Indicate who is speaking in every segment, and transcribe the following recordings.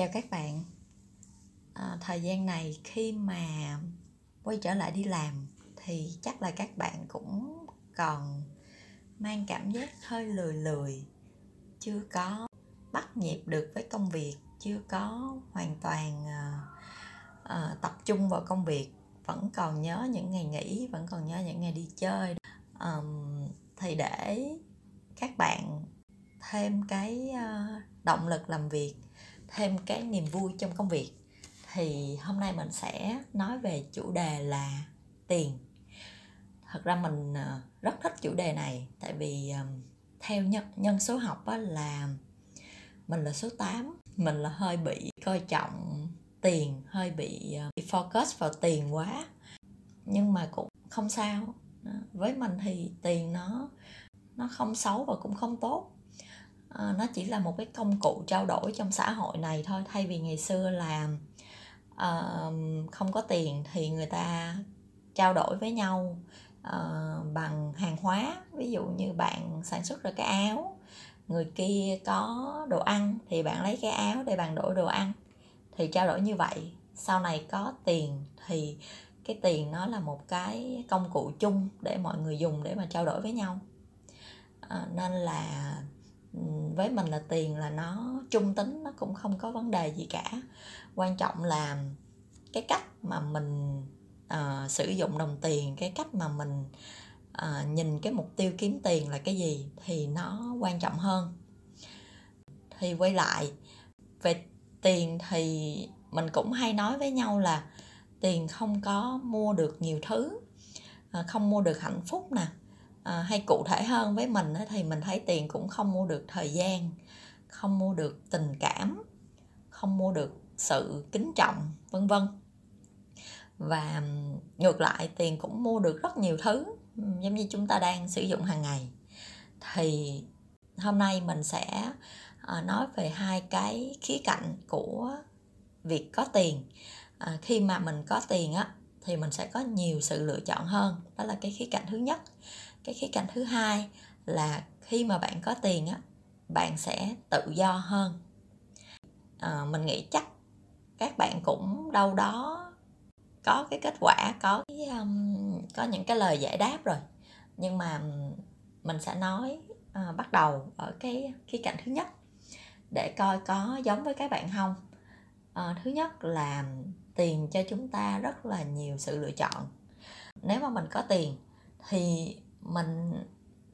Speaker 1: chào các bạn. À, thời gian này khi mà quay trở lại đi làm thì chắc là các bạn cũng còn mang cảm giác hơi lười lười chưa có bắt nhịp được với công việc chưa có hoàn toàn à, à, tập trung vào công việc vẫn còn nhớ những ngày nghỉ vẫn còn nhớ những ngày đi chơi. À, thì để các bạn thêm cái à, động lực làm việc thêm cái niềm vui trong công việc. Thì hôm nay mình sẽ nói về chủ đề là tiền. Thật ra mình ờ, rất thích chủ đề này tại vì theo nhân, nhân số học á, là mình là số 8 mình là hơi bị coi trọng tiền hơi bị, ờ, bị focus vào tiền quá. Nhưng mà cũng không sao. Với mình thì tiền nó nó không xấu và cũng không tốt à, nó chỉ là một cái công cụ trao đổi trong xã hội này thôi. Thay vì ngày xưa là uh, không có tiền thì người ta trao đổi với nhau uh, bằng hàng hóa. Ví dụ như bạn sản xuất ra cái áo người kia có đồ ăn thì bạn lấy cái áo để bạn đổi đồ ăn. Thì trao đổi như vậy. Sau này có tiền thì cái tiền nó là một cái công cụ chung để mọi người dùng để mà trao đổi với nhau. À, nên là với mình là tiền là nó trung tính nó cũng không có vấn đề gì cả. Quan trọng là cái cách mà mình uh, sử dụng đồng tiền cái cách mà mình uh, nhìn cái mục tiêu kiếm tiền là cái gì thì nó quan trọng hơn. Thì quay lại về tiền thì mình cũng hay nói với nhau là tiền không có mua được nhiều thứ ờ, không mua được hạnh phúc nè à, hay cụ thể hơn với mình thì mình thấy tiền cũng không mua được thời gian không mua được tình cảm không mua được sự kính trọng vân vân. Và ngược lại tiền cũng mua được rất nhiều thứ giống như chúng ta đang sử dụng hàng ngày. Thì hôm nay mình sẽ ờ, nói về hai cái khía cạnh của việc có tiền. À, khi mà mình có tiền á thì mình sẽ có nhiều sự lựa chọn hơn. Đó là cái khía cạnh thứ nhất cái khía cạnh thứ hai là khi mà bạn có tiền á bạn sẽ tự do hơn. À, mình nghĩ chắc các bạn cũng đâu đó có cái kết quả có cái, um, có những cái lời giải đáp rồi. Nhưng mà mình sẽ nói uh, bắt đầu ở cái khía cạnh thứ nhất để coi có giống với các bạn không. Uh, thứ nhất là tiền cho chúng ta rất là nhiều sự lựa chọn. Nếu mà mình có tiền thì mình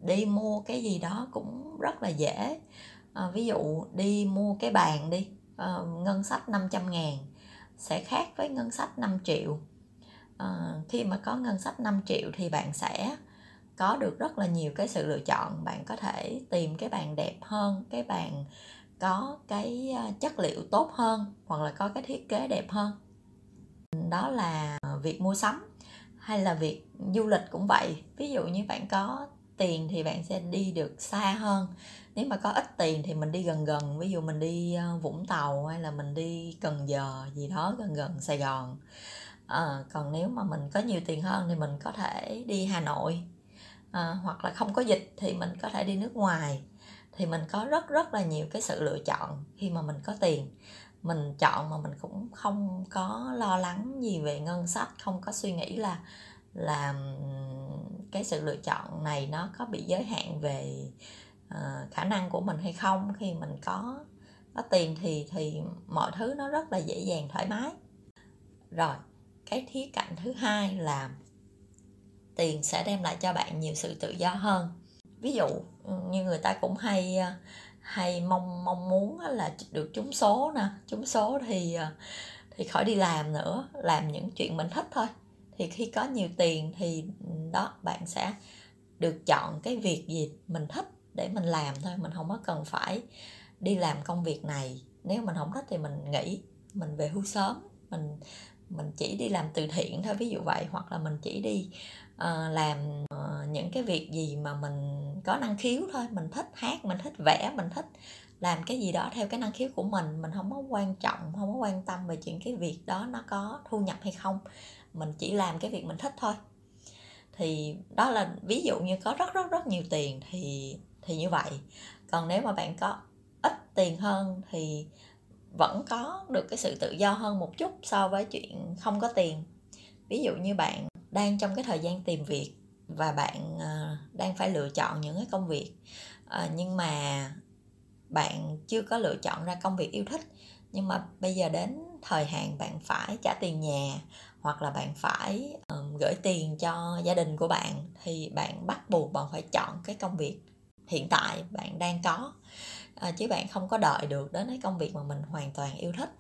Speaker 1: đi mua cái gì đó cũng rất là dễ. À, ví dụ đi mua cái bàn đi à, ngân sách 500 ngàn sẽ khác với ngân sách 5 triệu. À, khi mà có ngân sách 5 triệu thì bạn sẽ có được rất là nhiều cái sự lựa chọn. Bạn có thể tìm cái bàn đẹp hơn cái bàn có cái à, chất liệu tốt hơn hoặc là có cái thiết kế đẹp hơn. Đó là à, việc mua sắm hay là việc du lịch cũng vậy? Ví dụ như bạn có tiền thì bạn sẽ đi được xa hơn. Nếu mà có ít tiền thì mình đi gần gần ví dụ mình đi ờ, vũng tàu hay là mình đi cần giờ gì đó gần gần sài gòn. À, còn nếu mà mình có nhiều tiền hơn thì mình có thể đi hà nội. À, hoặc là không có dịch thì mình có thể đi nước ngoài. Thì mình có rất rất là nhiều cái sự lựa chọn khi mà mình có tiền mình chọn mà mình cũng không có lo lắng gì về ngân sách không có suy nghĩ là làm cái sự lựa chọn này nó có bị giới hạn về uh, khả năng của mình hay không. Khi mình có có tiền thì thì mọi thứ nó rất là dễ dàng thoải mái. Rồi cái khía cạnh thứ hai là tiền sẽ đem lại cho bạn nhiều sự tự do hơn. Ví dụ như người ta cũng hay ờ, hay mong mong muốn là được trúng số nè. Trúng số thì ờ, thì khỏi đi làm nữa, làm những chuyện mình thích thôi. Thì khi có nhiều tiền thì ừ, đó, bạn sẽ được chọn cái việc gì mình thích để mình làm thôi. Mình không có cần phải đi làm công việc này. Nếu mình không thích thì mình nghỉ, mình về hưu sớm, mình mình chỉ đi làm từ thiện thôi ví dụ vậy hoặc là mình chỉ đi uh, làm uh, những cái việc gì mà mình có năng khiếu thôi. Mình thích hát mình thích vẽ mình thích làm cái gì đó theo cái năng khiếu của mình. Mình không có quan trọng không có quan tâm về chuyện cái việc đó nó có thu nhập hay không. Mình chỉ làm cái việc mình thích thôi. Thì đó là ví dụ như có rất rất rất nhiều tiền thì thì như vậy. Còn nếu mà bạn có ít tiền hơn thì vẫn có được cái sự tự do hơn một chút so với chuyện không có tiền. Ví dụ như bạn đang trong cái thời gian tìm việc và bạn ờ, đang phải lựa chọn những cái công việc ờ, nhưng mà bạn chưa có lựa chọn ra công việc yêu thích nhưng mà bây giờ đến thời hạn bạn phải trả tiền nhà hoặc là bạn phải um, gửi tiền cho gia đình của bạn thì bạn bắt buộc bạn phải chọn cái công việc hiện tại bạn đang có à, chứ bạn không có đợi được đến cái công việc mà mình hoàn toàn yêu thích.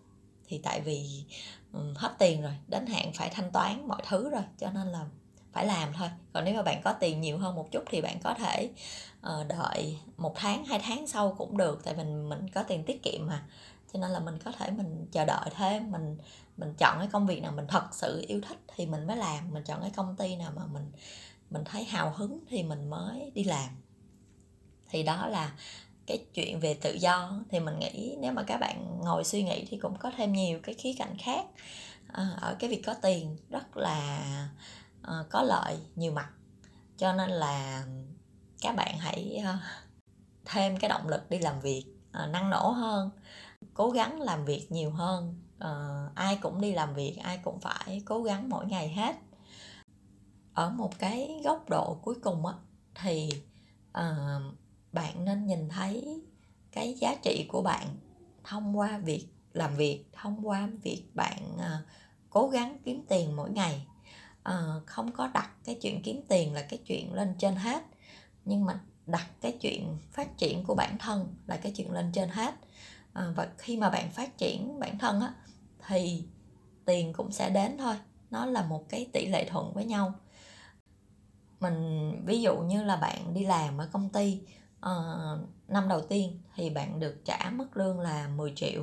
Speaker 1: Thì tại vì um, hết tiền rồi đến hạn phải thanh toán mọi thứ rồi cho nên là phải làm thôi. Còn nếu mà bạn có tiền nhiều hơn một chút thì bạn có thể uh, đợi một tháng hai tháng sau cũng được tại mình mình có tiền tiết kiệm mà. Cho nên là mình có thể mình chờ đợi thêm mình mình chọn cái công việc nào mình thật sự yêu thích thì mình mới làm. Mình chọn cái công ty nào mà mình mình thấy hào hứng thì mình mới đi làm. Thì đó là cái chuyện về tự do thì mình nghĩ nếu mà các bạn ngồi suy nghĩ thì cũng có thêm nhiều cái khía cạnh khác. À, ở cái việc có tiền rất là ờ, có lợi nhiều mặt. Cho nên là các bạn hãy ờ, thêm cái động lực đi làm việc ờ, năng nổ hơn cố gắng làm việc nhiều hơn. Ai cũng đi làm việc ai cũng phải cố gắng mỗi ngày hết. Ở một cái góc độ cuối cùng á thì uh, bạn nên nhìn thấy cái giá trị của bạn thông qua việc làm việc thông qua việc bạn uh, cố gắng kiếm tiền mỗi ngày. Uh, không có đặt cái chuyện kiếm tiền là cái chuyện lên trên hết nhưng mà đặt cái chuyện phát triển của bản thân là cái chuyện lên trên hết. À, và khi mà bạn phát triển bản thân á thì tiền cũng sẽ đến thôi. Nó là một cái tỷ lệ thuận với nhau. Mình ví dụ như là bạn đi làm ở công ty uh, năm đầu tiên thì bạn được trả mức lương là 10 triệu.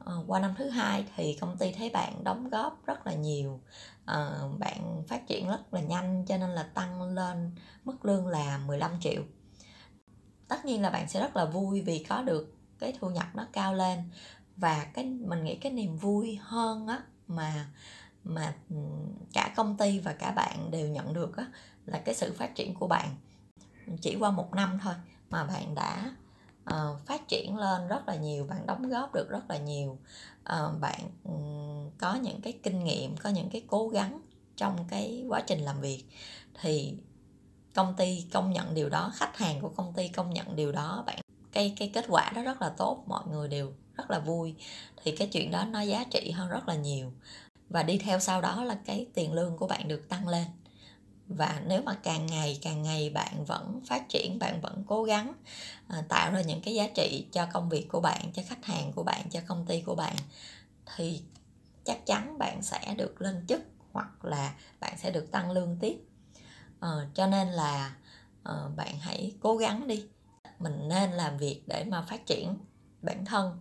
Speaker 1: Uh, qua năm thứ hai thì công ty thấy bạn đóng góp rất là nhiều. Uh, bạn phát triển rất là nhanh cho nên là tăng lên mức lương là 15 triệu. Tất nhiên là bạn sẽ rất là vui vì có được cái thu nhập nó cao lên. Và cái mình nghĩ cái niềm vui hơn á mà mà ừ, cả công ty và cả bạn đều nhận được á là cái sự phát triển của bạn. Chỉ qua một năm thôi mà bạn đã uh, phát triển lên rất là nhiều bạn đóng góp được rất là nhiều. Uh, bạn um, có những cái kinh nghiệm có những cái cố gắng trong cái quá trình làm việc thì công ty công nhận điều đó khách hàng của công ty công nhận điều đó bạn cái cái kết quả đó rất là tốt mọi người đều rất là vui. Thì cái chuyện đó nó giá trị hơn rất là nhiều. Và đi theo sau đó là cái tiền lương của bạn được tăng lên và nếu mà càng ngày càng ngày bạn vẫn phát triển bạn vẫn cố gắng à, tạo ra những cái giá trị cho công việc của bạn cho khách hàng của bạn cho công ty của bạn thì chắc chắn bạn sẽ được lên chức hoặc là bạn sẽ được tăng lương tiếp. À, cho nên là à, bạn hãy cố gắng đi. Mình nên làm việc để mà phát triển bản thân.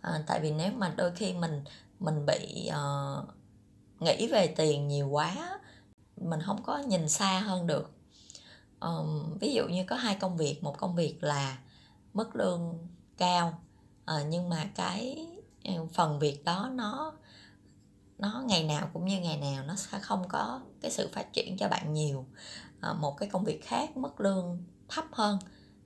Speaker 1: À, tại vì nếu mà đôi khi mình mình bị uh, nghĩ về tiền nhiều quá mình không có nhìn xa hơn được. Um, ví dụ như có hai công việc một công việc là mức lương cao uh, nhưng mà cái ờ, phần việc đó nó nó ngày nào cũng như ngày nào nó sẽ không có cái sự phát triển cho bạn nhiều. Uh, một cái công việc khác mức lương thấp hơn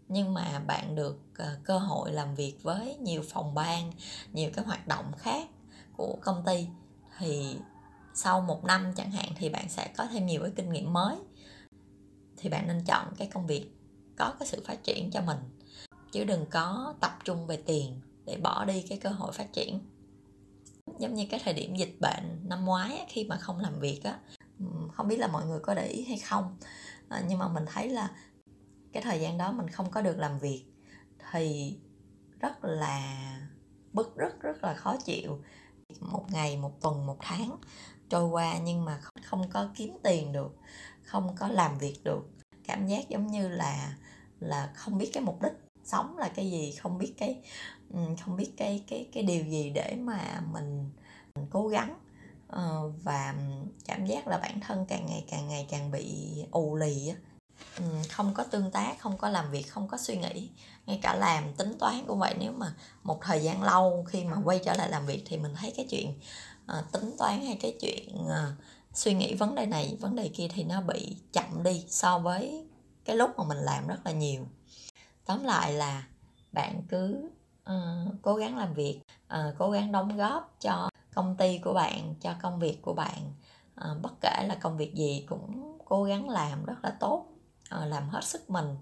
Speaker 1: nhưng mà bạn được uh, cơ hội làm việc với nhiều phòng ban nhiều cái hoạt động khác của công ty thì sau một năm chẳng hạn thì bạn sẽ có thêm nhiều cái kinh nghiệm mới. Thì bạn nên chọn cái công việc có cái sự phát triển cho mình chứ đừng có tập trung về tiền để bỏ đi cái cơ hội phát triển. Giống như cái thời điểm dịch bệnh năm ngoái khi mà không làm việc á không biết là mọi người có để ý hay không à, nhưng mà mình thấy là cái thời gian đó mình không có được làm việc thì rất là bức rất rất là khó chịu. Một ngày một tuần một tháng trôi qua nhưng mà không có kiếm tiền được không có làm việc được. Cảm giác giống như là là không biết cái mục đích sống là cái gì không biết cái không biết cái cái cái điều gì để mà mình, mình cố gắng. Ờ, và cảm giác là bản thân càng ngày càng ngày càng bị ù lì á. Không có tương tác không có làm việc không có suy nghĩ. Ngay cả làm tính toán cũng vậy nếu mà một thời gian lâu khi mà quay trở lại làm việc thì mình thấy cái chuyện Ờ, tính toán hay cái chuyện à, suy nghĩ vấn đề này vấn đề kia thì nó bị chậm đi so với cái lúc mà mình làm rất là nhiều. Tóm lại là bạn cứ uh, cố gắng làm việc uh, cố gắng đóng góp cho công ty của bạn cho công việc của bạn. Uh, bất kể là công việc gì cũng cố gắng làm rất là tốt uh, làm hết sức mình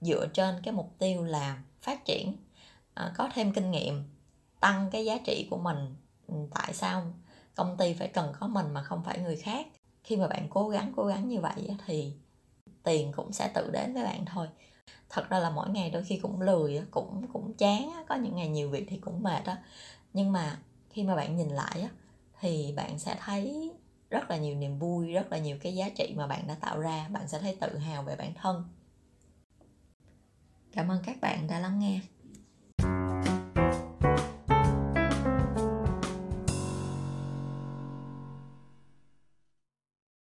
Speaker 1: dựa trên cái mục tiêu là phát triển. Uh, có thêm kinh nghiệm tăng cái giá trị của mình. Ừ, tại sao công ty phải cần có mình mà không phải người khác? Khi mà bạn cố gắng cố gắng như vậy thì tiền cũng sẽ tự đến với bạn thôi. Thật ra là mỗi ngày đôi khi cũng lười cũng cũng chán có những ngày nhiều việc thì cũng mệt đó nhưng mà khi mà bạn nhìn lại thì bạn sẽ thấy rất là nhiều niềm vui, rất là nhiều cái giá trị mà bạn đã tạo ra. Bạn sẽ thấy tự hào về bản thân. Cảm ơn các bạn đã lắng nghe.